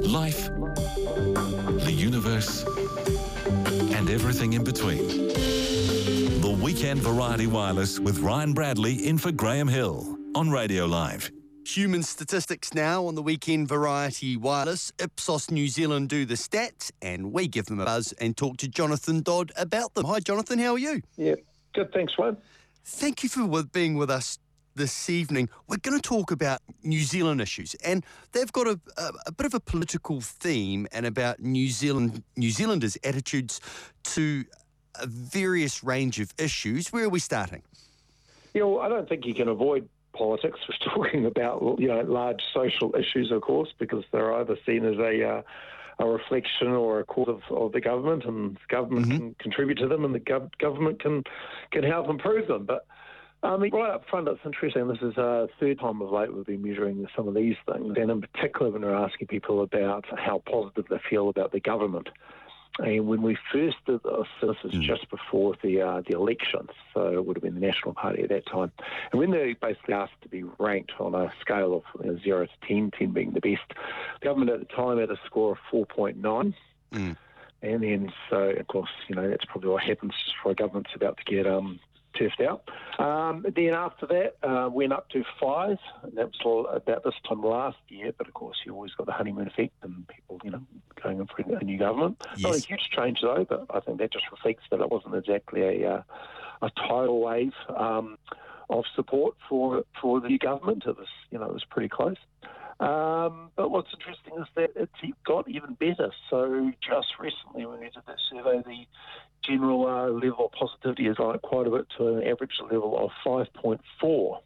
life, the universe, and everything in between. The Weekend Variety Wireless with Ryan Bradley in for Graham Hill on Radio Live. Human statistics now on the weekend variety wireless. Ipsos New Zealand do the stats, and we give them a buzz and talk to Jonathan Dodd about them. Hi, Jonathan, how are you? Yeah, good. Thanks, Ryan. Thank you for being with us this evening. We're going to talk about New Zealand issues, and they've got a, a, a bit of a political theme and about New Zealand New Zealanders' attitudes to a various range of issues. Where are we starting? Yeah, well, I don't think you can avoid politics. We're talking about you know large social issues, of course, because they're either seen as a uh, a reflection or a cause of, of the government, and the government mm-hmm. can contribute to them, and the gov- government can can help improve them. But I mean, right up front, it's interesting. This is a third time of late we've been measuring some of these things, and in particular when we're asking people about how positive they feel about the government. And when we first did this, this was mm. just before the uh, the election, so it would have been the National Party at that time. And when they basically asked to be ranked on a scale of you know, zero to 10, 10 being the best, the government at the time had a score of four point nine. Mm. And then, so of course, you know that's probably what happens for a government that's about to get um, out. Um, then after that, uh, went up to five. And that was about this time last year. But of course, you always got the honeymoon effect and people, you know, going in for a new government. Yes. Not a huge change though, but I think that just reflects that it wasn't exactly a uh, a tidal wave um, of support for for the new government. It was, you know, it was pretty close. Um, but what's interesting is that it's got even better. So just recently, when we did that survey, the general uh, level of positivity is like quite a bit to an average level of 5.4.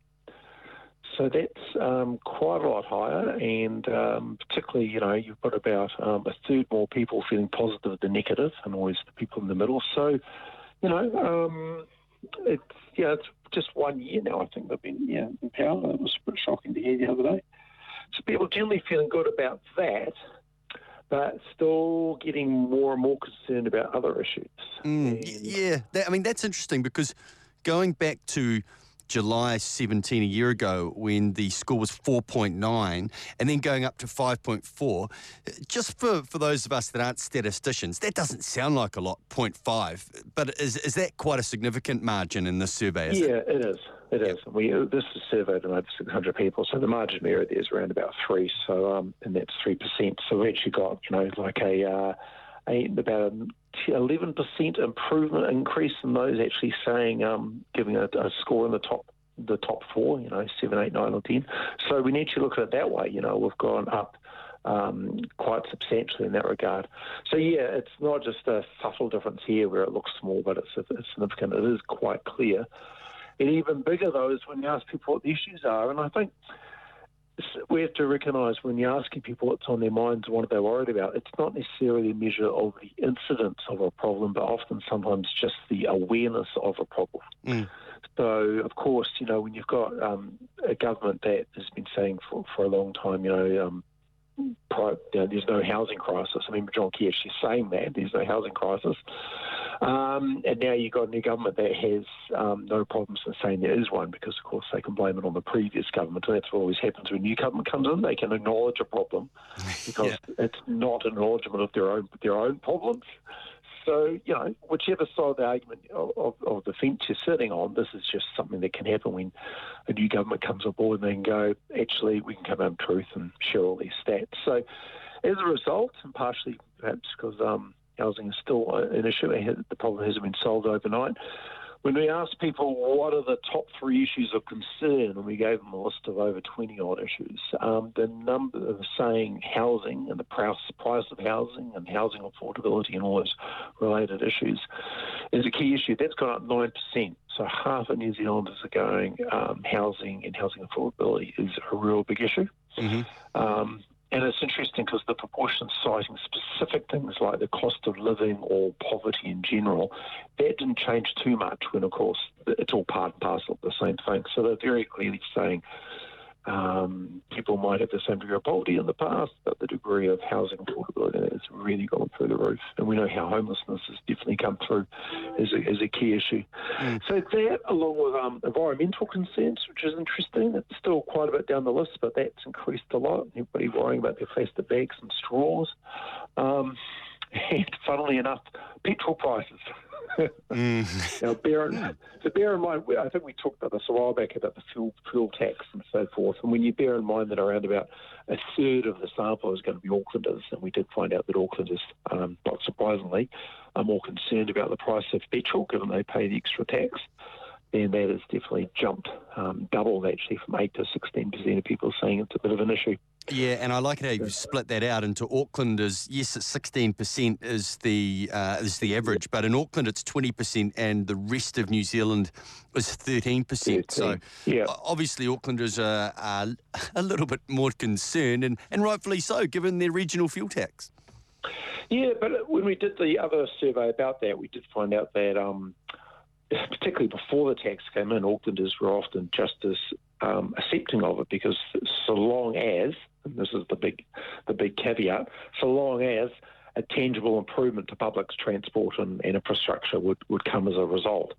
So that's um, quite a lot higher, and um, particularly, you know, you've got about um, a third more people feeling positive than negative, and always the people in the middle. So, you know, um, it's yeah, it's just one year now. I think they've been yeah in power. It was bit shocking to hear the other day. So people generally feeling good about that but still getting more and more concerned about other issues. Mm, yeah, that, I mean, that's interesting because going back to July 17 a year ago when the score was 4.9 and then going up to 5.4. Just for, for those of us that aren't statisticians, that doesn't sound like a lot, 0.5, but is, is that quite a significant margin in this survey? yeah, it? it is. It is. We this is surveyed on over 600 people, so the margin of error there is around about three. So um, and that's three percent. So we've actually got you know like a, uh, a about a 11% improvement increase in those actually saying um, giving a, a score in the top the top four, you know, seven, eight, nine, or ten. So we need to look at it that way. You know, we've gone up um, quite substantially in that regard. So yeah, it's not just a subtle difference here where it looks small, but it's, it's significant. It is quite clear. And even bigger though is when you ask people what the issues are, and I think we have to recognise when you're asking people what's on their minds and what they're worried about, it's not necessarily a measure of the incidence of a problem, but often sometimes just the awareness of a problem. Mm. So, of course, you know, when you've got um, a government that has been saying for, for a long time, you know, um, you know, there's no housing crisis. I mean, John Key actually saying that there's no housing crisis. Um, and now you've got a new government that has um, no problems in saying there is one because, of course, they can blame it on the previous government. And that's what always happens when a new government comes in. They can acknowledge a problem because yeah. it's not an acknowledgement of their own their own problems. So, you know, whichever side of the argument of, of, the fence you're sitting on, this is just something that can happen when a new government comes on board and then go, actually, we can come out in truth and share all these stats. So, as a result, and partially perhaps because um, housing is still an issue, the problem hasn't been solved overnight, when we asked people what are the top three issues of concern, and we gave them a list of over 20 odd issues, um, the number of saying housing and the price, price of housing and housing affordability and all those related issues is a key issue. That's gone up 9%. So half of New Zealanders are going um, housing and housing affordability is a real big issue. Mm-hmm. Um, and it's interesting because the proportion citing specific things like the cost of living or poverty in general, that didn't change too much when, of course, it's all part and parcel of the same thing. So they're very clearly saying Um, people might have the same degree of poverty in the past, but the degree of housing affordability has really gone through the roof. And we know how homelessness has definitely come through as a, as a key issue. Mm. So that, along with um, environmental concerns, which is interesting, it's still quite a bit down the list, but that's increased a lot. Everybody worrying about their plastic bags and straws. Um, and funnily enough, petrol prices mm. now, bear in, so bear in mind, I think we talked about this a while back about the fuel fuel tax and so forth. And when you bear in mind that around about a third of the sample is going to be Aucklanders, and we did find out that Aucklanders, um, not surprisingly, are more concerned about the price of petrol given they pay the extra tax. Then that has definitely jumped, um, doubled actually from 8 to 16% of people saying it's a bit of an issue. Yeah, and I like how you split that out into Auckland as yes, it's sixteen percent is the uh, is the average, but in Auckland it's twenty percent, and the rest of New Zealand is thirteen percent. So yeah. obviously Aucklanders are, are a little bit more concerned, and, and rightfully so, given their regional fuel tax. Yeah, but when we did the other survey about that, we did find out that. Um, particularly before the tax came in, Aucklanders were often just as um, accepting of it because so long as, and this is the big, the big caveat, so long as a tangible improvement to public transport and, and infrastructure would, would come as a result.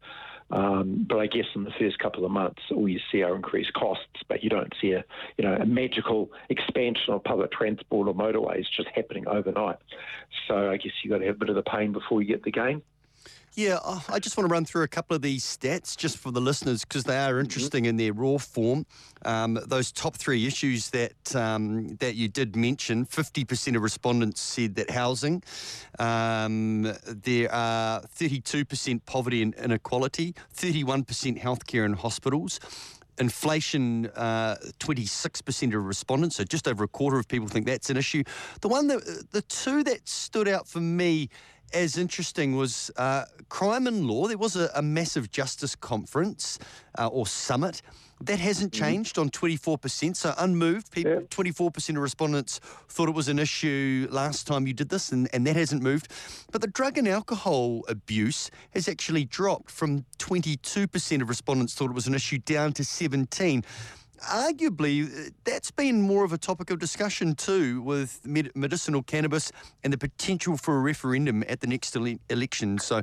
Um, but I guess in the first couple of months, all you see are increased costs, but you don't see a you know a magical expansion of public transport or motorways just happening overnight. So I guess you've got to have a bit of the pain before you get the gain. Yeah, uh, I just want to run through a couple of these stats just for the listeners because they are mm-hmm. interesting in their raw form. Um, those top three issues that um, that you did mention, fifty percent of respondents said that housing. Um, there are thirty-two percent poverty and inequality, thirty-one percent healthcare and hospitals inflation, uh, 26% of respondents, so just over a quarter of people think that's an issue. The one that, the two that stood out for me as interesting was uh, crime and law. There was a, a massive justice conference uh, or summit. That hasn't mm-hmm. changed on 24%. So unmoved, people, yeah. 24% of respondents thought it was an issue last time you did this, and, and that hasn't moved. But the drug and alcohol abuse has actually dropped from 22% of respondents thought it was an issue down to 17 arguably, that's been more of a topic of discussion too with med- medicinal cannabis and the potential for a referendum at the next ele- election. So,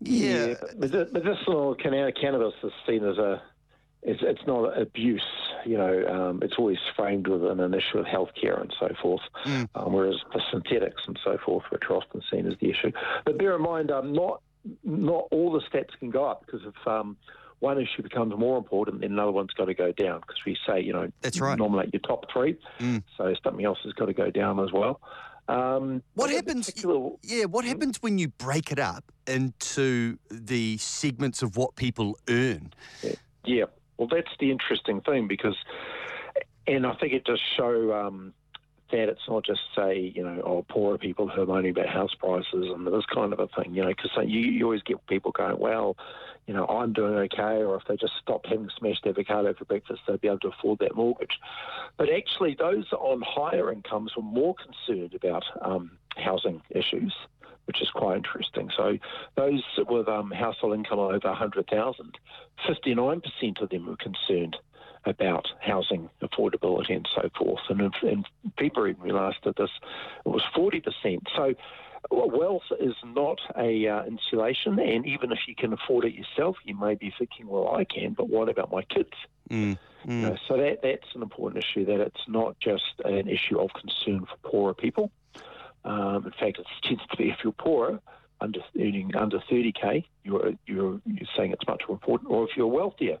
yeah. yeah medicinal cannabis is seen as a it's, it's not abuse, you know. Um, it's always framed within an issue of healthcare and so forth, mm. um, whereas the synthetics and so forth, which are often seen as the issue. But bear in mind, um, not not all the stats can go up because of um, one issue becomes more important, then another one's got to go down because we say, you know, that's right. Nominate your top three, mm. so something else has got to go down as well. Um, what happens? Particular... Yeah, what hmm? happens when you break it up into the segments of what people earn? Yeah, yeah. well, that's the interesting thing because, and I think it does show. Um, that it's not just say you know oh poorer people who are moaning about house prices and this kind of a thing you know because you, you always get people going well you know, I'm doing okay, or if they just stop having smashed avocado for breakfast, they'd be able to afford that mortgage. But actually, those on higher incomes were more concerned about um, housing issues, which is quite interesting. So those with um, household income over 100,000, 59% of them were concerned about housing affordability and so forth. And in, in February, when we last did this, it was 40%. So well, wealth is not a uh, insulation, and even if you can afford it yourself, you may be thinking, "Well, I can, but what about my kids?" Mm, mm. so that that's an important issue. That it's not just an issue of concern for poorer people. Um, in fact, it tends to be if you're poorer, under earning under 30k, you're you're you're saying it's much more important, or if you're wealthier.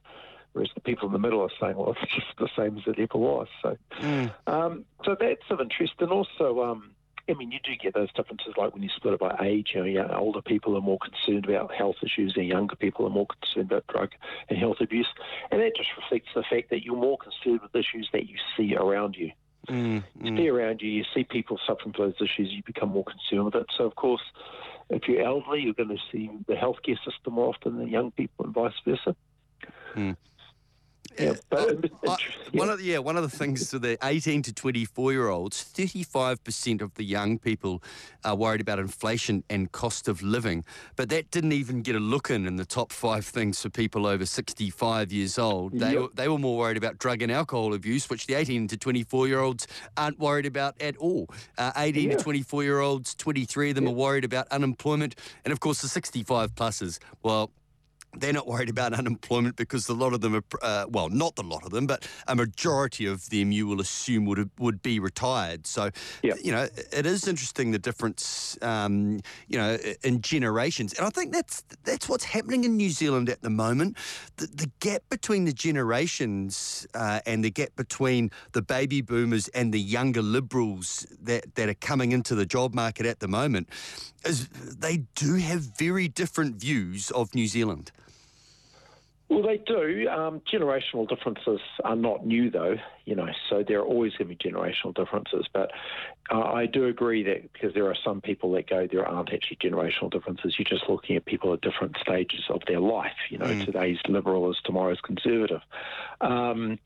Whereas the people in the middle are saying, well, it's just the same as it ever was. So, mm. um, so that's of interest. And also, um, I mean, you do get those differences, like when you split it by age. You know, older people are more concerned about health issues, and younger people are more concerned about drug and health abuse, and that just reflects the fact that you're more concerned with issues that you see around you. Mm, you mm. see around you, you see people suffering from those issues, you become more concerned with it. So, of course, if you're elderly, you're going to see the healthcare system more often than young people, and vice versa. Mm. Yeah, I, I, one of the, yeah, one of the things for the 18 to 24 year olds, 35% of the young people are worried about inflation and cost of living. But that didn't even get a look in in the top five things for people over 65 years old. They, Yep. were, they were more worried about drug and alcohol abuse, which the 18 to 24 year olds aren't worried about at all. Uh, 18 Yeah. to 24 year olds, 23 of them are worried about unemployment. And of course, the 65 pluses, well, they're not worried about unemployment because a lot of them are, uh, well, not a lot of them, but a majority of them you will assume would would be retired. So, Yep. you know, it is interesting the difference, um, you know, in generations, and I think that's that's what's happening in New Zealand at the moment. The, the gap between the generations uh, and the gap between the baby boomers and the younger liberals that that are coming into the job market at the moment is they do have very different views of New Zealand. Well, they do. Um, generational differences are not new, though. You know, so there are always going to be generational differences. But uh, I do agree that because there are some people that go, there aren't actually generational differences. You're just looking at people at different stages of their life. You know, today's liberal is tomorrow's conservative. Um,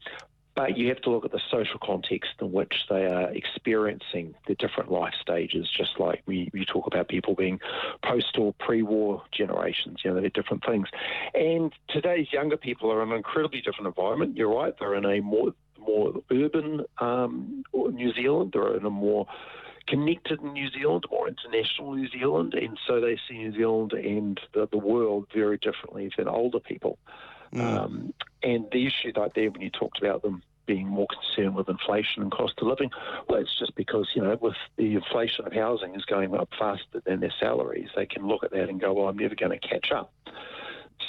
but you have to look at the social context in which they are experiencing the different life stages, just like we, we talk about people being post or pre war generations, you know, they're different things. And today's younger people are in an incredibly different environment. You're right, they're in a more more urban um, New Zealand, they're in a more connected New Zealand, more international New Zealand, and so they see New Zealand and the, the world very differently than older people. Um, and the issue like there when you talked about them being more concerned with inflation and cost of living, well, it's just because, you know, with the inflation of housing is going up faster than their salaries, they can look at that and go, well, I'm never going to catch up.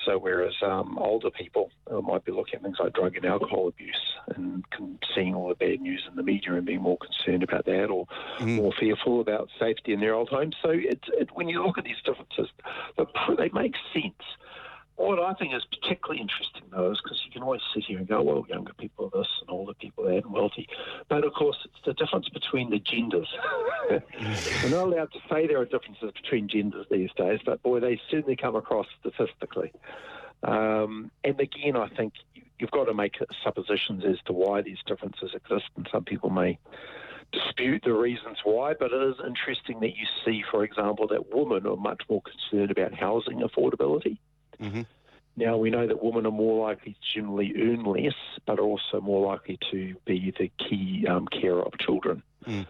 So whereas um, older people uh, might be looking at things like drug and alcohol abuse and con- seeing all the bad news in the media and being more concerned about that or more fearful about safety in their old homes. So it's it, when you look at these differences, they make sense. What I think is particularly interesting, though, is because you can always sit here and go, well, younger people are this and older people are that and wealthy. But of course, it's the difference between the genders. We're not allowed to say there are differences between genders these days, but boy, they certainly come across statistically. Um, and again, I think you- you've got to make suppositions as to why these differences exist, and some people may dispute the reasons why, but it is interesting that you see, for example, that women are much more concerned about housing affordability. Mhm. Now, we know that women are more likely to generally earn less, but are also more likely to be the key um, carer of children. Mm.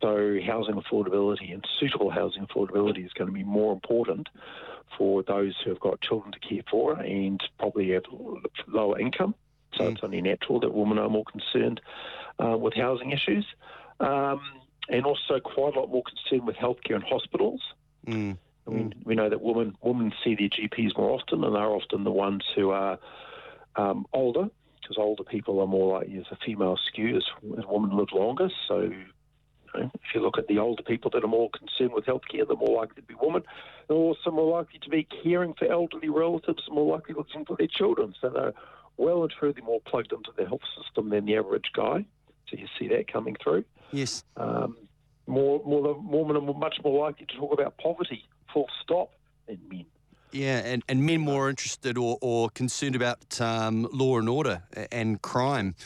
So, housing affordability and suitable housing affordability is going to be more important for those who have got children to care for and probably have lower income. So, it's only natural that women are more concerned uh, with housing issues. Um, and also quite a lot more concerned with healthcare and hospitals. Mm. I mean, we know that women women see their GPs more often, and they're often the ones who are um, older, because older people are more likely, as a female skew, as, as women live longer. So, you know, if you look at the older people that are more concerned with healthcare, they're more likely to be women. They're also more likely to be caring for elderly relatives, more likely looking for their children. So they're well and truly more plugged into the health system than the average guy. So you see that coming through. Yes. Um, more, more, more women are much more likely to talk about poverty, full stop, than men. Yeah, and, and men more interested or, or concerned about um, law and order and crime,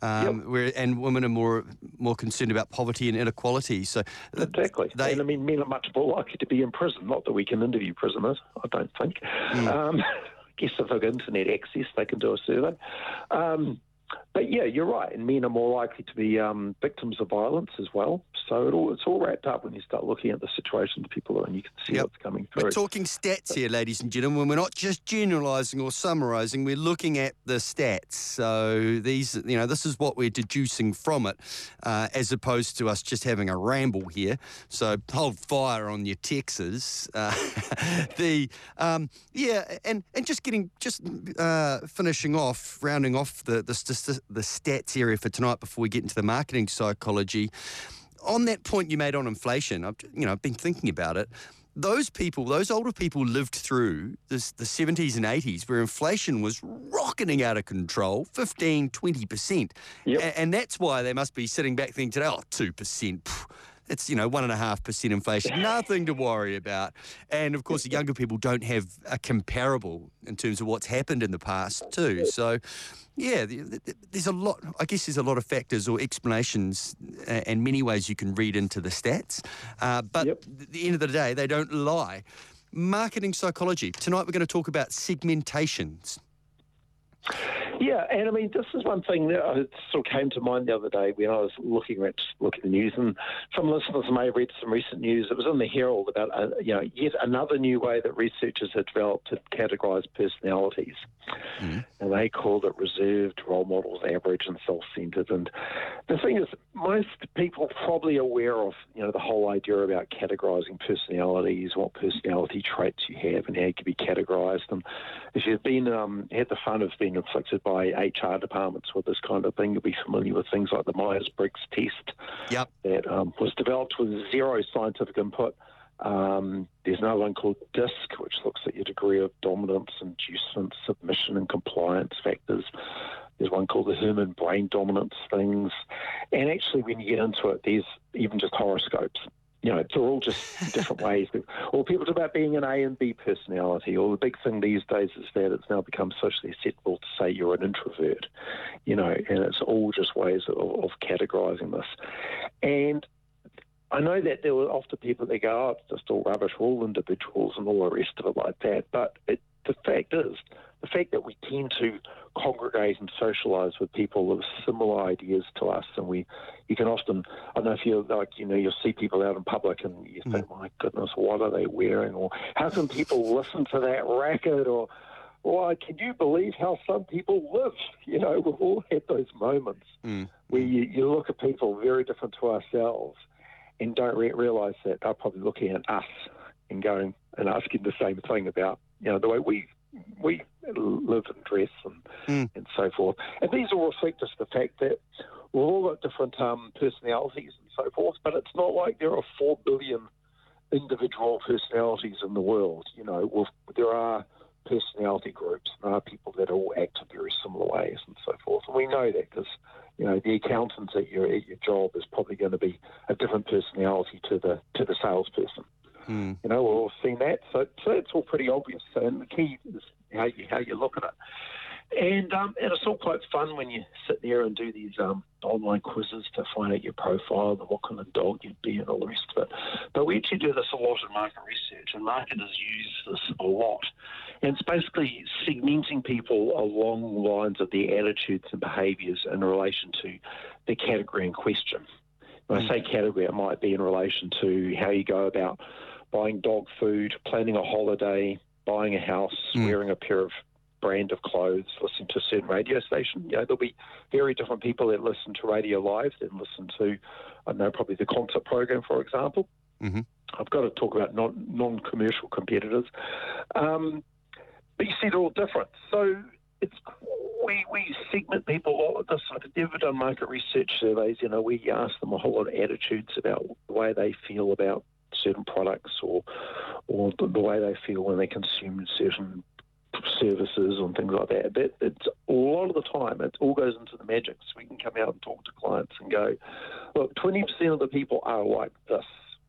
um, where and women are more more concerned about poverty and inequality. So th- Exactly. they- and I mean, men are much more likely to be in prison. Not that we can interview prisoners, I don't think. Hmm. Um, I guess if they've got internet access, they can do a survey. But yeah, you're right. And men are more likely to be um, victims of violence as well. So it all, it's all wrapped up when you start looking at the situations people are in. You can see Yep. what's coming through. We're talking stats here, ladies and gentlemen. We're not just generalising or summarising. We're looking at the stats. So these, you know, this is what we're deducing from it, uh, as opposed to us just having a ramble here. So hold fire on your Texas. Uh, the um, yeah, and and just getting just uh, finishing off, rounding off the the, st- the stats area for tonight before we get into the marketing psychology on that point you made on inflation, I've you know I've been thinking about it. Those people, those older people, lived through this, the 70s and 80s where inflation was rocketing out of control, 15, 20%. Yep. A- and that's why they must be sitting back thinking today, oh, 2%. pff, it's you know one and a half percent inflation, nothing to worry about. And of course, the younger people don't have a comparable in terms of what's happened in the past too. So, yeah, there's a lot. I guess there's a lot of factors or explanations, and many ways you can read into the stats. Uh, but yep. at the end of the day, they don't lie. Marketing psychology. Tonight, we're going to talk about segmentations. Yeah, and I mean, this is one thing that sort of came to mind the other day when I was looking at looking at the news, and some listeners may have read some recent news. It was in the Herald about uh, you know yet another new way that researchers have developed to categorise personalities, mm-hmm. and they called it reserved, role models, average, and self-centred. And the thing is, most people probably aware of you know the whole idea about categorising personalities, what personality traits you have, and how you can be categorised. And if you've been um, had the fun of being inflicted by HR departments with this kind of thing, you'll be familiar with things like the Myers Briggs test. Yep. That um, was developed with zero scientific input. Um, there's another one called DISC, which looks at your degree of dominance, inducement, submission, and compliance factors. There's one called the Herrmann brain dominance things. And actually, when you get into it, there's even just horoscopes you know, it's all just different ways. Or people talk about being an A and B personality. Or the big thing these days is that it's now become socially acceptable to say you're an introvert, you know, and it's all just ways of, of categorizing this. And I know that there were often people that go, oh, it's just all rubbish, we're all individuals and all the rest of it like that. But it, the fact is, the fact that we tend to congregate and socialise with people with similar ideas to us, and we, you can often, I don't know if you're like, you know, you'll see people out in public and you think, mm. my goodness, what are they wearing, or how can people listen to that racket, or why can you believe how some people live? You know, we've all had those moments mm. where you, you look at people very different to ourselves and don't re- realise that they're probably looking at us and going and asking the same thing about you know the way we we live and dress and mm. and so forth. And these all reflect just the fact that we've all got different um, personalities and so forth. But it's not like there are four billion individual personalities in the world. You know, there are personality groups. There are people that all act in very similar ways and so forth. And we know that because you know the accountant at your at your job is probably going to be a different personality to the to the salesperson. Mm. You know, we've all seen that. So, so it's all pretty obvious. And the key is how you how you look at it. And um, and it's all quite fun when you sit there and do these um, online quizzes to find out your profile and what kind of dog you'd be and all the rest of it. But we actually do this a lot in market research, and marketers use this a lot. And it's basically segmenting people along the lines of their attitudes and behaviours in relation to the category in question. When I say category, it might be in relation to how you go about buying dog food, planning a holiday, buying a house, mm. wearing a pair of brand of clothes, listening to a certain radio station. You know, there'll be very different people that listen to Radio Live than listen to, I know, probably the concert program, for example. Mm-hmm. I've got to talk about non, non-commercial competitors. Um, but you see, they're all different. So it's we, we segment people all of this. I've never done market research surveys. You know, we ask them a whole lot of attitudes about the way they feel about certain products or or the, way they feel when they consume certain services and things like that. That it's a lot of the time it all goes into the magic. So we can come out and talk to clients and go, look, twenty percent of the people are like this.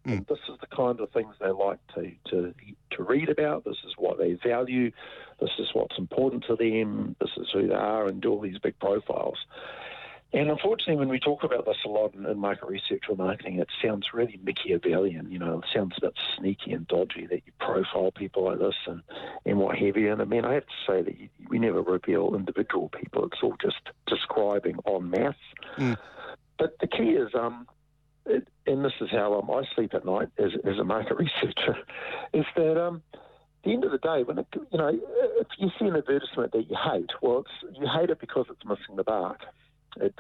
Mm. This is the kind of things they like to, to to read about. This is what they value. This is what's important to them. This is who they are, and do all these big profiles. And unfortunately, when we talk about this a lot in, in, market research or marketing, it sounds really Machiavellian. You know, it sounds a bit sneaky and dodgy that you profile people like this and, and what have you. And I mean, I have to say that you, we never reveal individual people. It's all just describing en masse. Mm. But the key is, um, it, and this is how um, I sleep at night as, as a market researcher, is that um, at the end of the day, when it, you know, if you see an advertisement that you hate, well, you hate it because it's missing the mark it's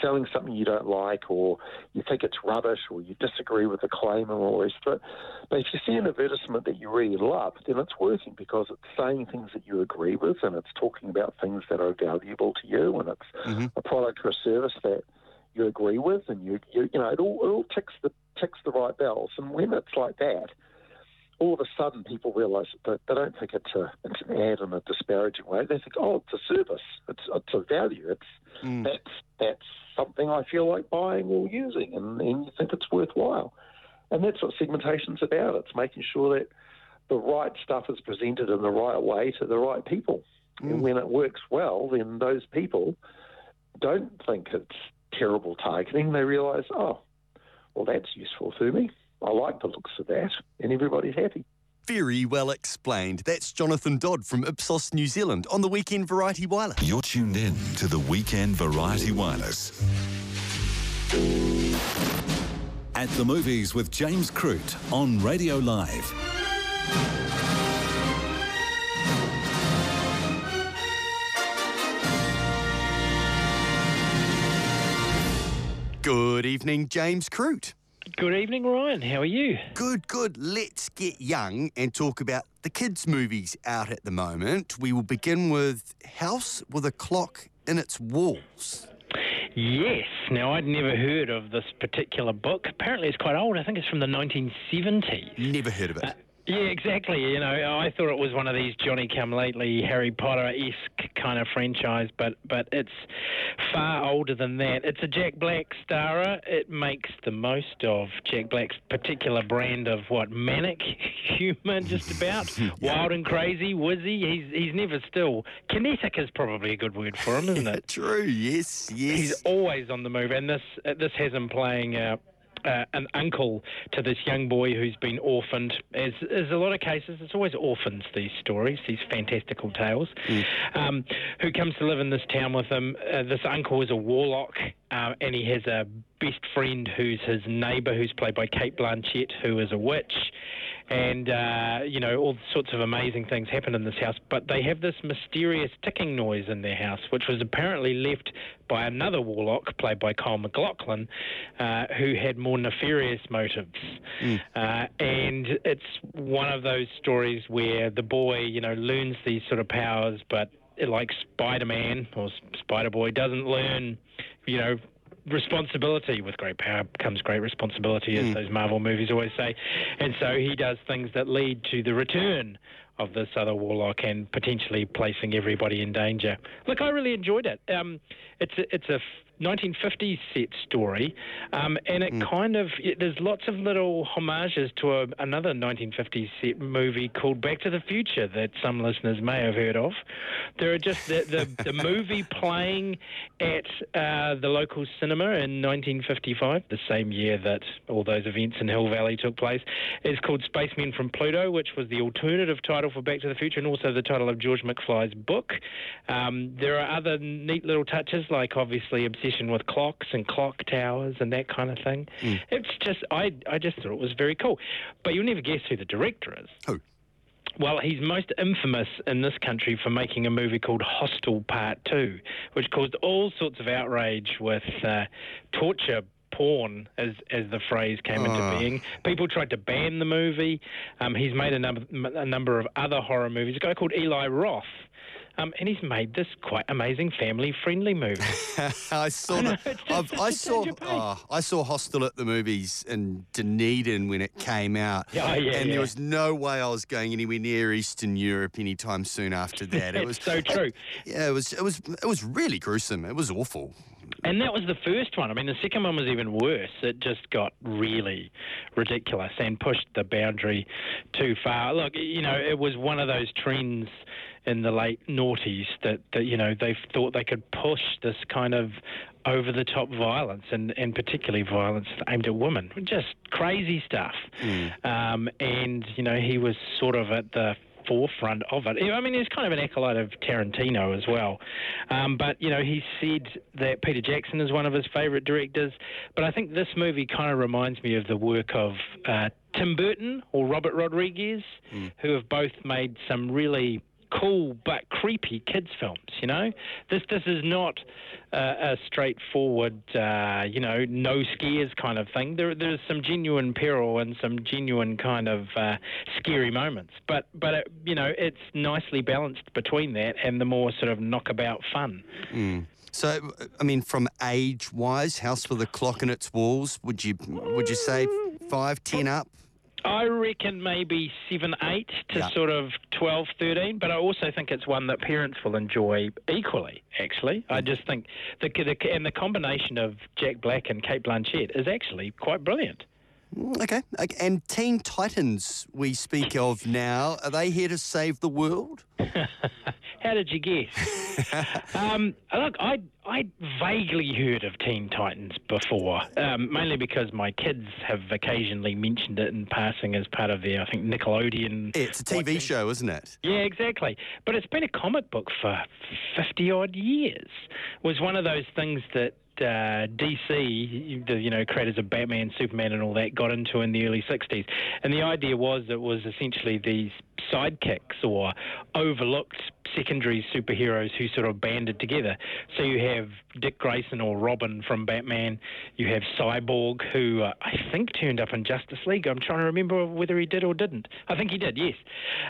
selling something you don't like or you think it's rubbish or you disagree with the claim and all the rest of it. But if you see an advertisement that you really love, then it's working because it's saying things that you agree with and it's talking about things that are valuable to you and it's mm-hmm. a product or a service that you agree with and you you, you know it all, it all ticks the ticks the right bells and when it's like that all of a sudden people realise that they don't think it's a it's an ad in a disparaging way. They think, oh, it's a service, it's it's a value, it's mm. that's that's something I feel like buying or using, and, and you think it's worthwhile. And that's what segmentation's about. It's making sure that the right stuff is presented in the right way to the right people. Mm. And when it works well, then those people don't think it's terrible targeting. They realise, oh, well, that's useful to me. I like the looks of that, and everybody's happy. Very well explained. That's Jonathan Dodd from Ipsos, New Zealand, on the Weekend Variety Wireless. You're tuned in to the Weekend Variety Wireless. At the movies with James Croot on Radio Live. Good evening, James Croot. Good evening, Ryan. How are you? Good, good. Let's get young and talk about the kids' movies out at the moment. We will begin with House with a Clock in Its Walls. Yes. Now, I'd never heard of this particular book. Apparently, it's quite old. I think it's from the 1970s. Never heard of it. Uh, yeah, exactly. You know, I thought it was one of these Johnny Come Lately, Harry Potter esque kind of franchise, but but it's far older than that. It's a Jack Black starer. It makes the most of Jack Black's particular brand of what manic humour, just about wild and crazy, wizzy. He's he's never still. Kinetic is probably a good word for him, isn't it? True. Yes. Yes. He's always on the move, and this this has him playing. Uh, uh, an uncle to this young boy who's been orphaned. As, as a lot of cases, it's always orphans, these stories, these fantastical tales, mm. um, who comes to live in this town with him. Uh, this uncle is a warlock, uh, and he has a best friend who's his neighbour, who's played by Cate Blanchett, who is a witch and uh, you know all sorts of amazing things happen in this house. But they have this mysterious ticking noise in their house, which was apparently left by another warlock played by Kyle MacLachlan, uh, who had more nefarious motives. Mm. Uh, and it's one of those stories where the boy, you know, learns these sort of powers, but like Spider-Man or Spider-Boy doesn't learn, you know, responsibility. With great power comes great responsibility, as mm. those Marvel movies always say. And so he does things that lead to the return of this other warlock and potentially placing everybody in danger. Look, I really enjoyed it. Um, it's a, it's a 1950s set story, um, and it mm. kind of it, there's lots of little homages to a, another 1950s set movie called Back to the Future that some listeners may have heard of. There are just the the, the movie playing at uh, the local cinema in 1955, the same year that all those events in Hill Valley took place, is called Spacemen from Pluto, which was the alternative title for Back to the Future and also the title of George McFly's book. Um, there are other neat little touches, like obviously obsession with clocks and clock towers and that kind of thing. Mm. It's just, I, I just thought it was very cool. But you'll never guess who the director is. Who? Well, he's most infamous in this country for making a movie called Hostel Part 2, which caused all sorts of outrage with uh, torture porn, as as the phrase came into ah. being. People tried to ban the movie. Um, he's made a number a number of other horror movies. A guy called Eli Roth um, and he's made this quite amazing family-friendly movie. I saw. I, know, I saw. Oh, I saw Hostel at the movies in Dunedin when it came out. Oh, yeah, and yeah. there was no way I was going anywhere near Eastern Europe anytime soon after that. It was so true. yeah, it was. It was. It was really gruesome. It was awful. And that was the first one. I mean, the second one was even worse. It just got really ridiculous and pushed the boundary too far. Look, you know, it was one of those trends in the late noughties that, that you know they thought they could push this kind of over the top violence and, and particularly violence aimed at women. Just crazy stuff. Mm. Um, and, you know, he was sort of at the forefront of it. I mean, he's kind of an acolyte of Tarantino as well. Um, but, you know, he said that Peter Jackson is one of his favourite directors. But I think this movie kind of reminds me of the work of uh, Tim Burton or Robert Rodriguez, mm. who have both made some really cool but creepy kids films. You know, this this is not uh, a straightforward, uh, you know, no scares kind of thing. There there's some genuine peril and some genuine kind of uh, scary moments. But but it, you know, it's nicely balanced between that and the more sort of knockabout fun. Mm. So, I mean, from age-wise, House with a Clock in Its Walls, would you would you say five, ten up? I reckon maybe 7, 8 to yeah. sort of 12, 13, but I also think it's one that parents will enjoy equally, actually. I mm. just think, the, the and the combination of Jack Black and Cate Blanchett is actually quite brilliant. Mm, Okay. okay. And Teen Titans we speak of now, are they here to save the world? How did you guess? um, look, I I vaguely heard of Teen Titans before, um, mainly because my kids have occasionally mentioned it in passing as part of their, I think, Nickelodeon. It's a TV watching. show, isn't it? Yeah, exactly. But it's been a comic book for 50 odd years. It Was one of those things that uh, DC, the you know creators of Batman, Superman, and all that, got into in the early 60s. And the idea was it was essentially these sidekicks or overlooked secondary superheroes who sort of banded together. So you have Dick Grayson or Robin from Batman. You have Cyborg, who uh, I think turned up in Justice League. I'm trying to remember whether he did or didn't. I think he did, yes.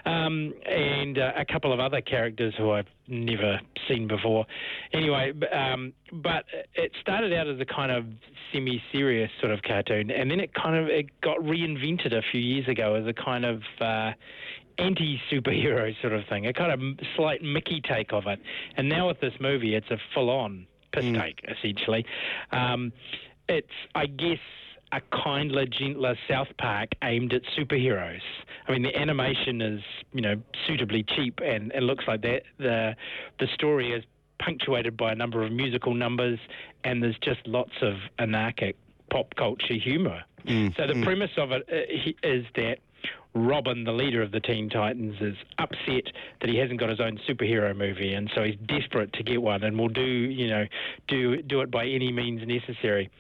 Um, and uh, a couple of other characters who I've never seen before. Anyway, um, but it started out as a kind of semi-serious sort of cartoon, and then it kind of it got reinvented a few years ago as a kind of uh, anti-superhero sort of thing, a kind of slight Mickey take of it. And now with this movie, it's a full-on piss take essentially. Um, it's, I guess. A kindler, gentler South Park aimed at superheroes. I mean, the animation is, you know, suitably cheap, and it looks like that. The the story is punctuated by a number of musical numbers, and there's just lots of anarchic pop culture humour. so the premise of it uh, is that Robin, the leader of the Teen Titans, is upset that he hasn't got his own superhero movie, and so he's desperate to get one, and will do, you know, do do it by any means necessary.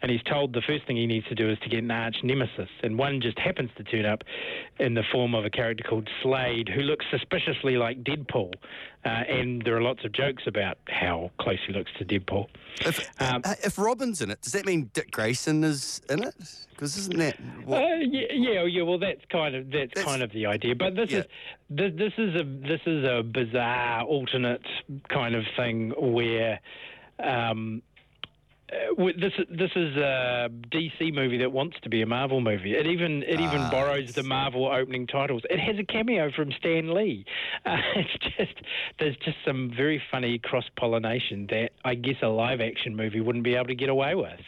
And he's told the first thing he needs to do is to get an arch nemesis, and one just happens to turn up in the form of a character called Slade, who looks suspiciously like Deadpool. Uh, and there are lots of jokes about how close he looks to Deadpool. If, Um, uh, if Robin's in it, does that mean Dick Grayson is in it? Because isn't that what? Uh, yeah, yeah, yeah. Well, that's kind of that's, That's- kind of the idea. But this yeah. is this, this is a this is a bizarre alternate kind of thing where. Um, uh, this this is a DC movie that wants to be a Marvel movie. It even it even Ah, borrows the Marvel opening titles. It has a cameo from Stan Lee. Uh, it's just there's just some very funny cross pollination that I guess a live action movie wouldn't be able to get away with.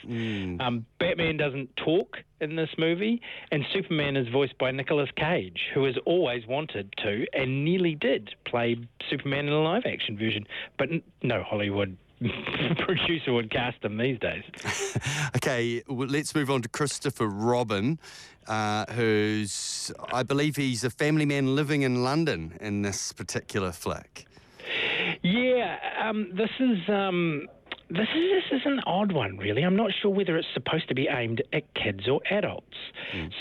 Um, Batman doesn't talk in this movie, and Superman is voiced by Nicolas Cage, who has always wanted to and nearly did play Superman in a live action version, but n- no Hollywood producer would cast him these days. Okay, well, let's move on to Christopher Robin, uh, who's, I believe he's a family man living in London in this particular flick. Yeah, um, this is um, this is this is an odd one, really. I'm not sure whether it's supposed to be aimed at kids or adults.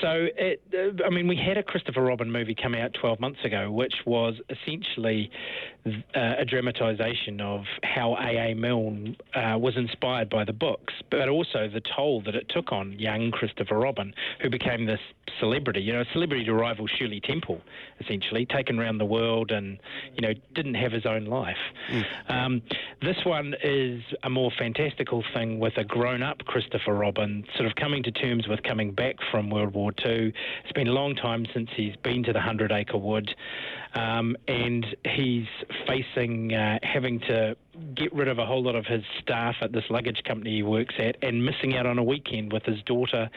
So, it, uh, I mean, we had a Christopher Robin movie come out 12 months ago, which was essentially uh, a dramatisation of how A.A. Milne uh, was inspired by the books, but also the toll that it took on young Christopher Robin, who became this celebrity, you know, a celebrity to rival Shirley Temple, essentially, taken around the world and, you know, didn't have his own life. Um, this one is a more fantastical thing with a grown up Christopher Robin sort of coming to terms with coming back from World War II. It's been a long time since he's been to the Hundred Acre Wood, um, and he's facing uh, having to get rid of a whole lot of his staff at this luggage company he works at and missing out on a weekend with his daughter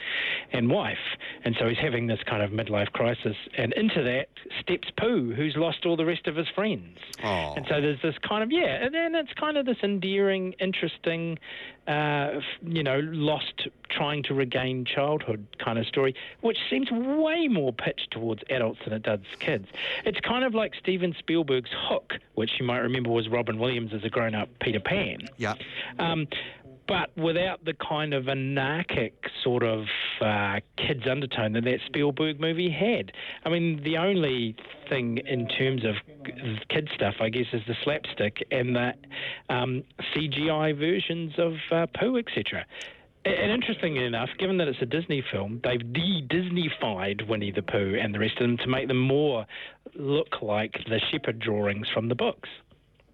and wife. And so he's having this kind of midlife crisis. And into that steps Pooh, who's lost all the rest of his friends. Oh. And so there's this kind of, yeah, and then it's kind of this endearing, interesting, uh, you know, lost trying to regain childhood kind of story, which seems way more pitched towards adults than it does kids. It's kind of like Steven Spielberg's Hook, which you might remember was Robin Williams as a grown up Peter Pan. Yeah. Um, but without the kind of anarchic sort of uh, kids undertone that that Spielberg movie had. I mean, the only thing in terms of kid stuff, I guess, is the slapstick and the um, CGI versions of uh, Pooh, etc. And interestingly enough, given that it's a Disney film, they've de-Disneyfied Winnie the Pooh and the rest of them to make them more look like the Shepard drawings from the books.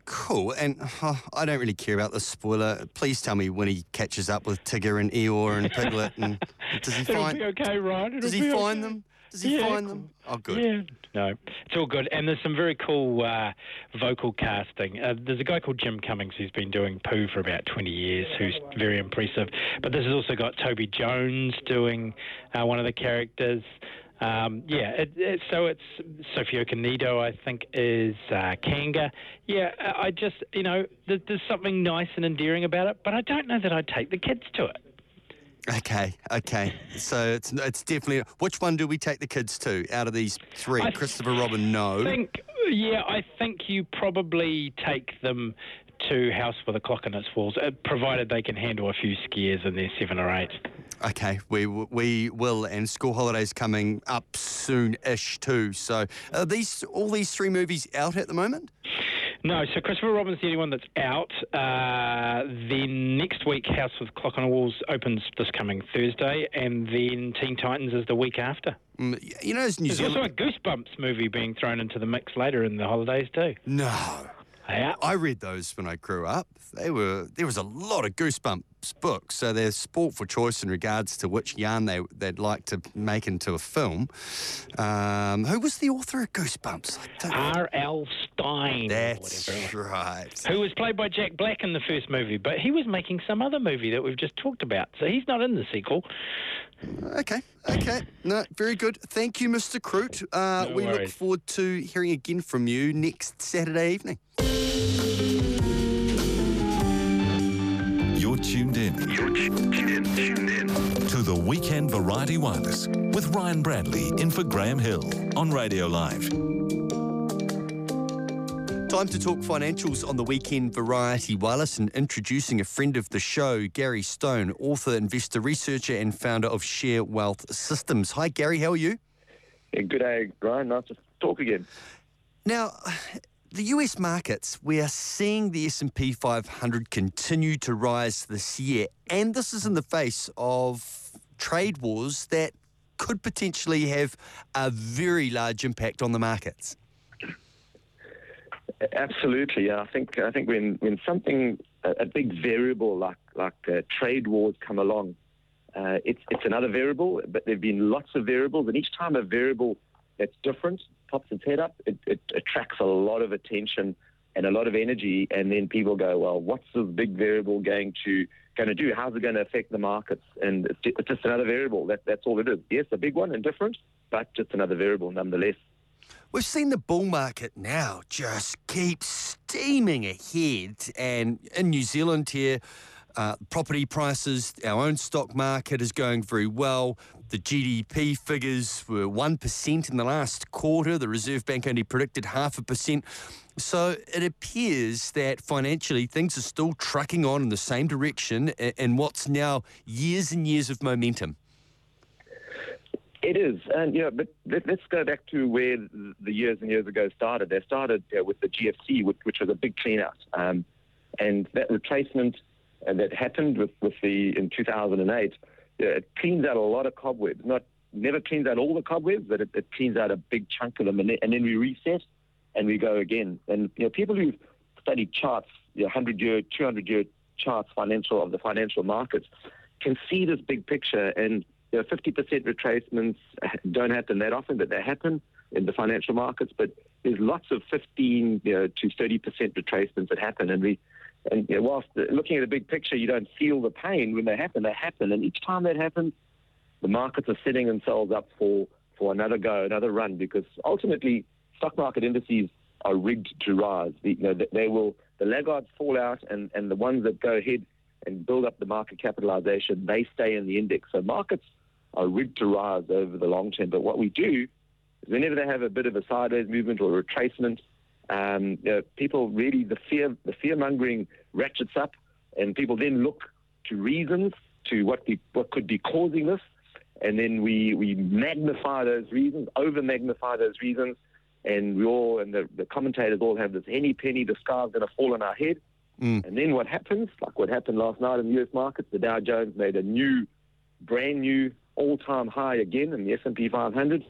Cool. And uh, I don't really care about the spoiler. Please tell me when he catches up with Tigger and Eeyore and Piglet. And does he It'll find be okay, right? It'll does he find okay. them? Does he Yeah, find them? Oh, good. Yeah, no, it's all good. And there's some very cool uh, vocal casting. Uh, there's a guy called Jim Cummings who's been doing Pooh for about 20 years, who's very impressive. But this has also got Toby Jones doing uh, one of the characters. Um, yeah, it, it, so it's Sophie Okonedo, I think, is uh, Kanga. Yeah, I just, you know, there, there's something nice and endearing about it, but I don't know that I'd take the kids to it. Okay, okay. So it's it's definitely which one do we take the kids to out of these three? I Christopher Robin, no. think, yeah, I think you probably take them to House with a Clock in its Walls, uh, provided they can handle a few scares in their seven or eight. Okay, we we will, and school holidays coming up soon-ish too. So are these all these three movies out at the moment? No, so Christopher Robin's the only one that's out. Uh, then next week, House with Clock on the Walls opens this coming Thursday, and then Teen Titans is the week after. Mm, You know, There's also a Goosebumps movie being thrown into the mix later in the holidays too. No, Yeah. I read those when I grew up. They were there was a lot of Goosebumps books, so they're sport for choice in regards to which yarn they they'd like to make into a film. Um, who was the author of Goosebumps? R.L. Stine. That's whatever it was. right. who was played by Jack Black in the first movie, but he was making some other movie that we've just talked about, so he's not in the sequel. Okay, okay. No, very good. Thank you, Mr. Croot. Uh, No we look forward to hearing again from you next Saturday evening. Tuned in. You're tuned in. Tuned in to the Weekend Variety Wireless with Ryan Bradley in for Graeme Hill on Radio Live. Time to talk financials on the weekend variety wireless and introducing a friend of the show, Gary Stone, author, investor, researcher, and founder of ShareWealth Systems. Hi, Gary. How are you? Yeah, good day, Brian. Nice to talk again. Now, the US markets, we are seeing the S&P 500 continue to rise this year, and this is in the face of trade wars that could potentially have a very large impact on the markets. Absolutely. Yeah, I think I think when when something a, a big variable like like uh, trade wars come along, uh, it's it's another variable. But there've been lots of variables, and each time a variable that's different pops its head up, it, it attracts a lot of attention and a lot of energy. And then people go, well, what's this big variable going to going to do? How's it going to affect the markets? And it's, it's just another variable. That, that's all it is. Yes, a big one and different, but just another variable nonetheless. We've seen the bull market now just keep steaming ahead. And in New Zealand here, uh, property prices, our own stock market is going very well. The GDP figures were 1% in the last quarter. The Reserve Bank only predicted half a percent. So it appears that financially things are still trucking on in the same direction and what's now years and years of momentum. It is, and you know, but let, us go back to where the years and years ago started. They started uh, with the GFC, which, which was a big clean out, um, and that replacement uh, that happened with, with the in 2008, uh, it cleans out a lot of cobwebs. Not never cleans out all the cobwebs, but it, it cleans out a big chunk of them, and then, and then we reset and we go again. And you know, people who study charts, you know, 100 year, 200 year charts, financial of the financial markets, can see this big picture and you know, 50% retracements don't happen that often, but they happen in the financial markets. But there's lots of 15 you know, to 30% retracements that happen, and we, and you know, whilst looking at a big picture, you don't feel the pain when they happen. They happen, and each time that happens, the markets are setting themselves up for for another go, another run, because ultimately stock market indices are rigged to rise. The, you know, they will the laggards fall out, and and the ones that go ahead and build up the market capitalization, they stay in the index. So markets are rigged to rise over the long term. But what we do is whenever they have a bit of a sideways movement or a retracement, um, you know, people really the fear the fear mongering ratchets up, and people then look to reasons to what be, what could be causing this, and then we we magnify those reasons, over magnify those reasons, and we all and the, the commentators all have this henny penny, the sky's going to fall on our head. Mm. And then what happens, like what happened last night in the U.S. markets, the Dow Jones made a new, brand new all-time high again in the S&P 500.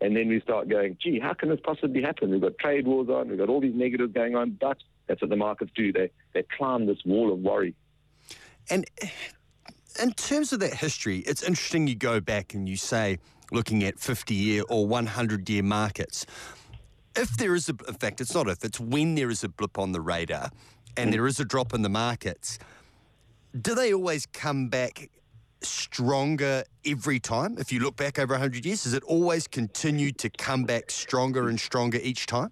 And then we start going, gee, how can this possibly happen? We've got trade wars on, we've got all these negatives going on, but that's what the markets do. They, they climb this wall of worry. And in terms of that history, it's interesting you go back and you say, looking at 50 year or 100 year markets. If there is a, in fact, it's not if, it's when there is a blip on the radar and mm. there is a drop in the markets, do they always come back stronger every time? If you look back over 100 years, does it always continue to come back stronger and stronger each time?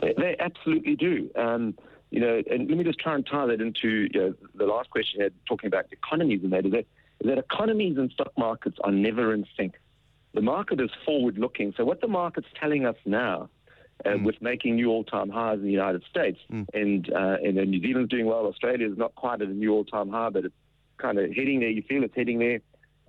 They, they absolutely do. Um, you know, and let me just try and tie that into you know, the last question you had, talking about economies and that is, that is that economies and stock markets are never in sync. The market is forward looking. So what the market's telling us now uh, mm. with making new all-time highs in the United States, mm. and uh, and New Zealand's doing well. Australia is not quite at a new all-time high, but it's kind of heading there. You feel it's heading there.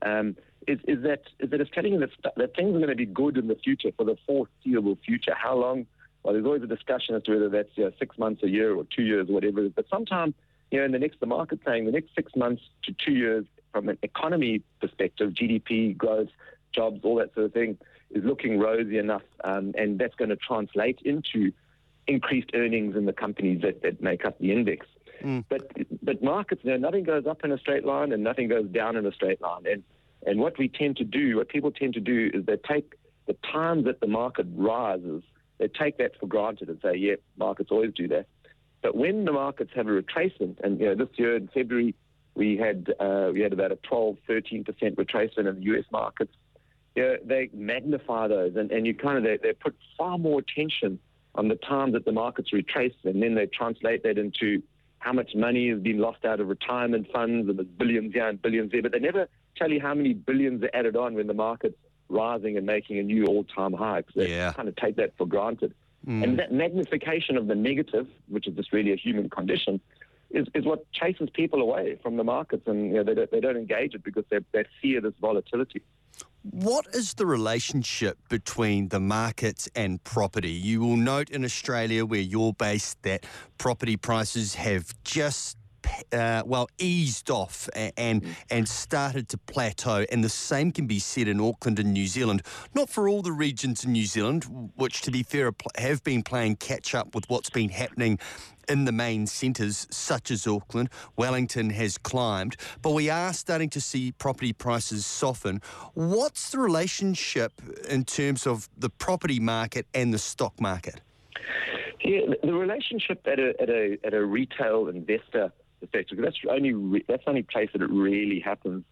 Um, is, is that is that it's telling that, that things are going to be good in the future for the foreseeable future. How long? Well, there's always a discussion as to whether that's you know, six months, a year, or two years, or whatever. But sometime, you know, in the next, the market saying the next six months to two years, from an economy perspective, GDP growth, jobs, all that sort of thing, is looking rosy enough, um, and that's going to translate into increased earnings in the companies that, that make up the index. Mm. But but markets, you know, nothing goes up in a straight line and nothing goes down in a straight line. And and what we tend to do, what people tend to do, is they take the time that the market rises, they take that for granted and say, yeah, markets always do that. But when the markets have a retracement, and you know, this year in February we had uh, we had about a 12, 13 percent retracement in the U.S. markets. You know, they magnify those, and, and you kind of they, they put far more attention on the time that the markets retrace, and then they translate that into how much money has been lost out of retirement funds and there's billions here and billions there, but they never tell you how many billions are added on when the market's rising and making a new all-time high because they yeah. kind of take that for granted. Mm. And that magnification of the negative, which is just really a human condition, is, is what chases people away from the markets and you know, they, don't, they don't engage it because they, they fear this volatility. What is the relationship between the markets and property? You will note in Australia, where you're based, that property prices have just uh, well eased off and and started to plateau, and the same can be said in Auckland and New Zealand. Not for all the regions in New Zealand, which, to be fair, have been playing catch up with what's been happening in the main centres, such as Auckland. Wellington has climbed, but we are starting to see property prices soften. What's the relationship in terms of the property market and the stock market? Yeah, the relationship at a, at a, at a retail investor perspective, that's only re- that's the only place that it really happens.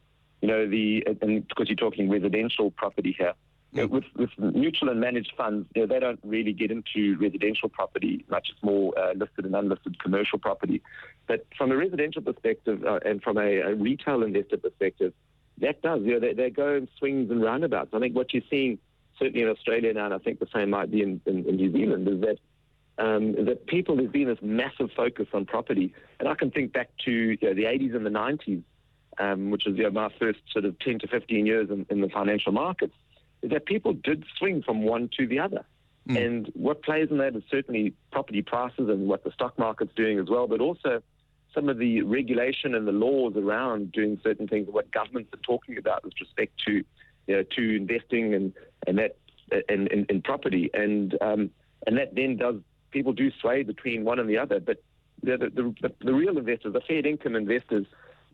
You know, the and because you're talking residential property here, you know, with, with mutual and managed funds, you know, they don't really get into residential property much. It's more uh, listed and unlisted commercial property. But from a residential perspective uh, and from a, a, retail investor perspective, that does. You know, they, they go in swings and roundabouts. I think what you're seeing, certainly in Australia now, and I think the same might be in, in, in New Zealand, is that um, that people, there's been this massive focus on property. And I can think back to you know, the 80s and the 90s, um, which was you know, my first sort of 10 to 15 years in, in the financial markets is that people did swing from one to the other. Mm. And what plays in that is certainly property prices and what the stock market's doing as well, but also some of the regulation and the laws around doing certain things, what governments are talking about with respect to you know, to investing and and that in, in, in property, and um, and that then does people do sway between one and the other, but the the, the, the real investors, the fair income investors,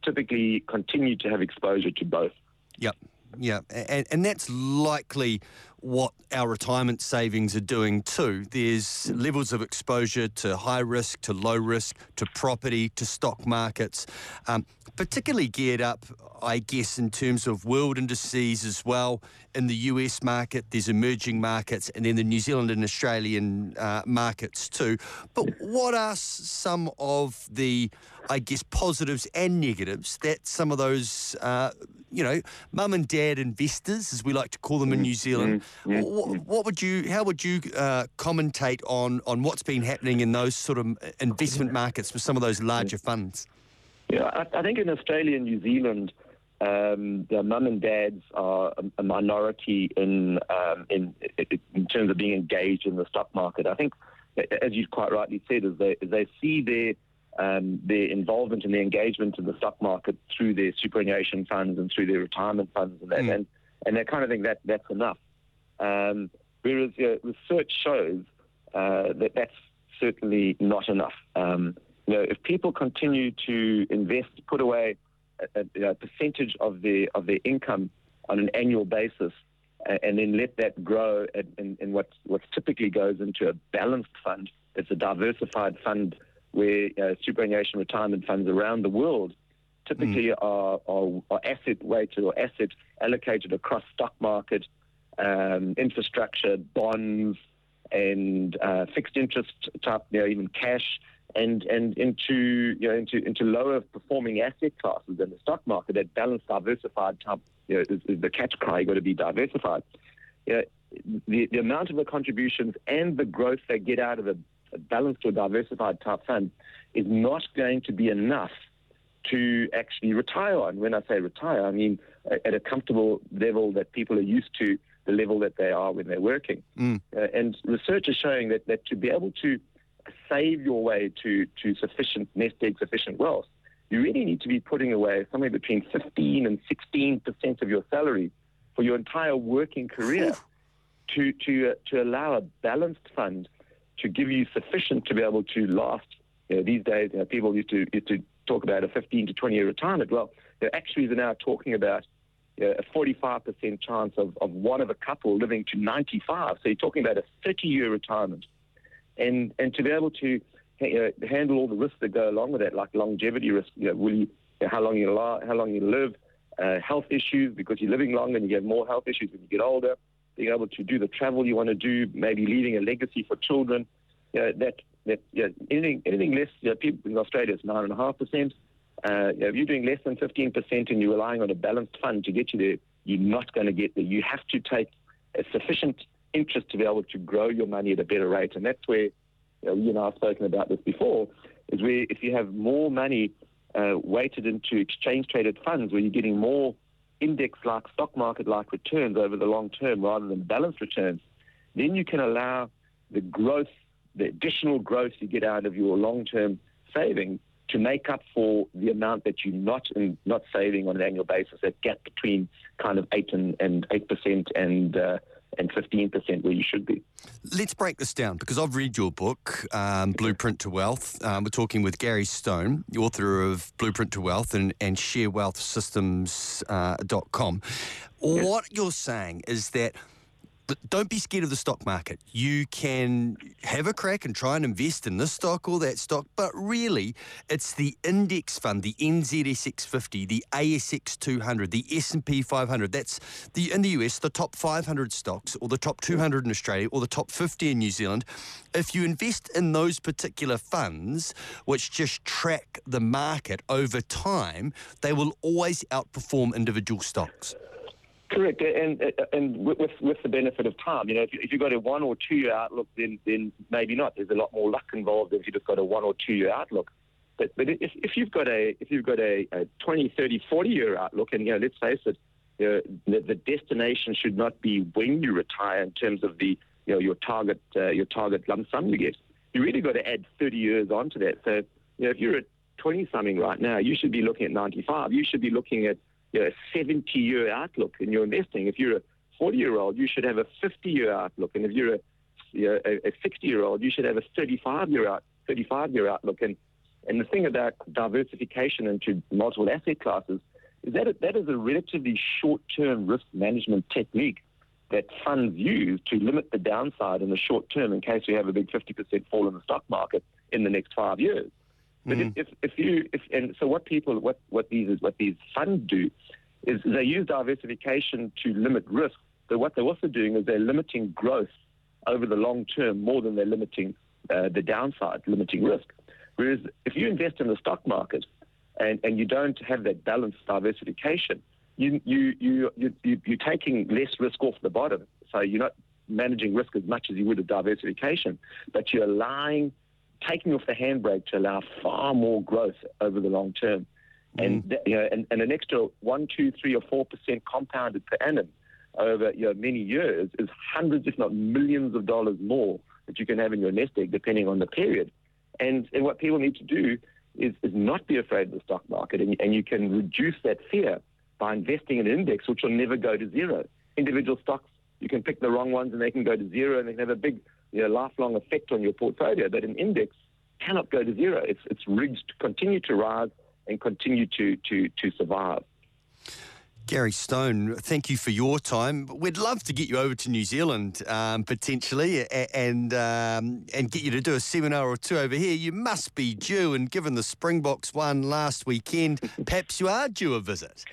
typically continue to have exposure to both. Yep. Yeah, and, and that's likely what our retirement savings are doing too. There's levels of exposure to high risk, to low risk, to property, to stock markets, um, particularly geared up, I guess, in terms of world indices as well. In the US market, there's emerging markets, and then the New Zealand and Australian uh, markets too. But what are some of the, I guess, positives and negatives that some of those, uh, you know, mum and dad investors, as we like to call them in New Zealand, what, what, would you, how would you uh, commentate on on what's been happening in those sort of investment markets for some of those larger funds? Yeah, I, I think in Australia and New Zealand, um, the mum and dads are a, a minority in, um, in in terms of being engaged in the stock market. I think, as you quite rightly said, is they as they see their um, their involvement and their engagement in the stock market through their superannuation funds and through their retirement funds and that, mm. and and they kind of think that that's enough. Um, whereas you know, research shows uh, that that's certainly not enough. Um, you know, if people continue to invest, put away a, a, a, percentage of their of their income on an annual basis and then let that grow in, in what what typically goes into a balanced fund. It's a diversified fund where uh, superannuation retirement funds around the world typically mm. are, are, are, asset weighted or asset allocated across stock market, um, infrastructure, bonds, and uh, fixed interest type, you know, even cash, and and into you know into into lower performing asset classes in the stock market. That balanced, diversified type you know, is, is the catch cry. You've got to be diversified. You know, the, the amount of the contributions and the growth they get out of a, a balanced or diversified type fund is not going to be enough to actually retire on. When I say retire, I mean at a comfortable level that people are used to, the level that they are when they're working. Mm. Uh, and research is showing that, that to be able to save your way to, to sufficient nest egg, sufficient wealth, you really need to be putting away somewhere between 15 and 16 percent of your salary for your entire working career to, to, uh, to allow a balanced fund to give you sufficient to be able to last. You know, these days, you know, people used to, used to talk about a 15 to 20 year retirement. Well, the actuaries are now talking about you know, a 45% chance of, of one of a couple living to 95. So you're talking about a 30 year retirement. And, and to be able to know, handle all the risks that go along with that, like longevity risk, you know, will you, how long you how long you live, uh, health issues because you're living longer and you get more health issues when you get older. Being able to do the travel you want to do, maybe leaving a legacy for children. You know, that that you know, anything anything less, you know, people in Australia it's nine and a half percent. Uh, if you're doing less than 15% and you're relying on a balanced fund to get you there, you're not going to get there. You have to take a sufficient interest to be able to grow your money at a better rate. And that's where, you know, you and I have spoken about this before, is where if you have more money uh, weighted into exchange traded funds where you're getting more index like stock market like returns over the long term rather than balanced returns, then you can allow the growth, the additional growth you get out of your long term saving to make up for the amount that you're not in, not saving on an annual basis, that gap between kind of eight and, and eight percent and uh, and 15% where you should be. Let's break this down because I've read your book, um, Blueprint to Wealth. Um, we're talking with Gary Stone, the author of Blueprint to Wealth and, and ShareWealthSystems.com. Uh, yes. What you're saying is that don't be scared of the stock market. You can have a crack and try and invest in this stock or that stock, but really it's the index fund, the NZSX 50, the ASX 200, the S&P 500. That's the in the US, the top 500 stocks or the top 200 in Australia or the top 50 in New Zealand. If you invest in those particular funds, which just track the market over time, they will always outperform individual stocks. Correct, and and with with the benefit of time, you know, if, you, if you've got a one or two year outlook, then then maybe not. There's a lot more luck involved if you've just got a one or two year outlook. But but if, if you've got a if you've got a, a 20, 30, 40 year outlook, and you know, let's face it, you know, the, the destination should not be when you retire in terms of the you know your target uh, your target lump sum you get. You really got to add 30 years onto that. So you know, if you're at 20 something right now, you should be looking at 95. You should be looking at you know, a 70 year outlook in your investing. If you're a 40 year old, you should have a 50 year outlook. And if you're a, you know, a 60 year old, you should have a 35 year out, 35 year outlook. And, and the thing about diversification into multiple asset classes is that it, that is a relatively short term risk management technique that funds use to limit the downside in the short term in case we have a big 50% fall in the stock market in the next five years. But mm. if, if, if you if and so what people what what these what these funds do is they use diversification to limit risk. But what they're also doing is they're limiting growth over the long term more than they're limiting uh, the downside, limiting risk. Whereas if you invest in the stock market and, and you don't have that balanced diversification, you, you, you, you, you, you're taking less risk off the bottom. So you're not managing risk as much as you would with diversification, but you're allowing taking off the handbrake to allow far more growth over the long term. Mm. And, you know, and, and an extra one, two, three, or four percent compounded per annum over you know, many years is hundreds, if not millions, of dollars more that you can have in your nest egg, depending on the period. And, and what people need to do is, is not be afraid of the stock market, and, and you can reduce that fear by investing in an index, which will never go to zero. Individual stocks, you can pick the wrong ones, and they can go to zero, and they can have a big you know, lifelong effect on your portfolio, but an index cannot go to zero. It's, it's rigged to continue to rise and continue to, to, to survive. Gary Stone, thank you for your time. We'd love to get you over to New Zealand um, potentially and um, and get you to do a seminar or two over here. You must be due, and given the Springboks won last weekend, perhaps you are due a visit.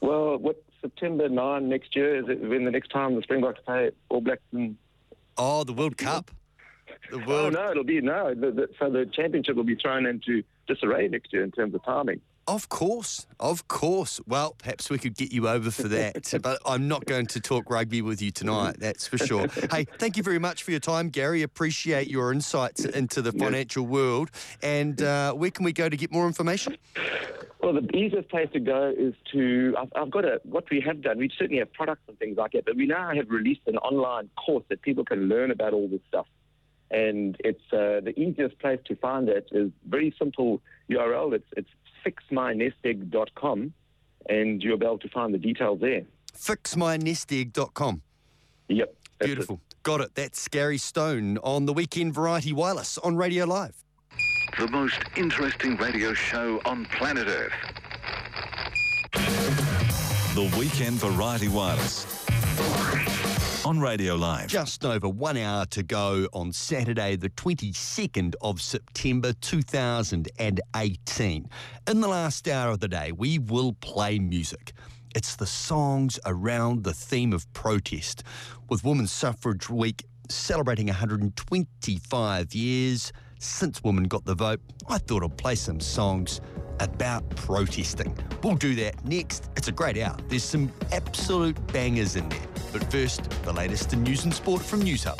Well, what September 9 next year is it when the next time the Springboks play All Blacks in Oh, the World Cup. The World. Oh no, it'll be no. The, the, so the championship will be thrown into disarray next year in terms of timing. Of course, of course. Well, perhaps we could get you over for that, but I'm not going to talk rugby with you tonight, that's for sure. hey, thank you very much for your time, Gary. Appreciate your insights into the financial world. And uh, where can we go to get more information? Well, the easiest place to go is to. I've, I've, got a. What we have done, we certainly have products and things like that, but we now have released an online course that people can learn about all this stuff. And it's uh, the easiest place to find it is very simple URL. It's it's fixmynestegg.com, and you'll be able to find the details there. Fixmynestegg.com. Yep. Beautiful. It. Got it. That's Gary Stone on the Weekend Variety Wireless on Radio Live. The most interesting radio show on planet Earth. The Weekend Variety Wireless on Radio Live. Just over one hour to go on Saturday, the 22nd of September 2018. In the last hour of the day, we will play music. It's the songs around the theme of protest, with Women's Suffrage Week celebrating 125 years since women got the vote. I thought I'd play some songs about protesting. We'll do that next. It's a great hour. There's some absolute bangers in there. But first, the latest in news and sport from Newshub.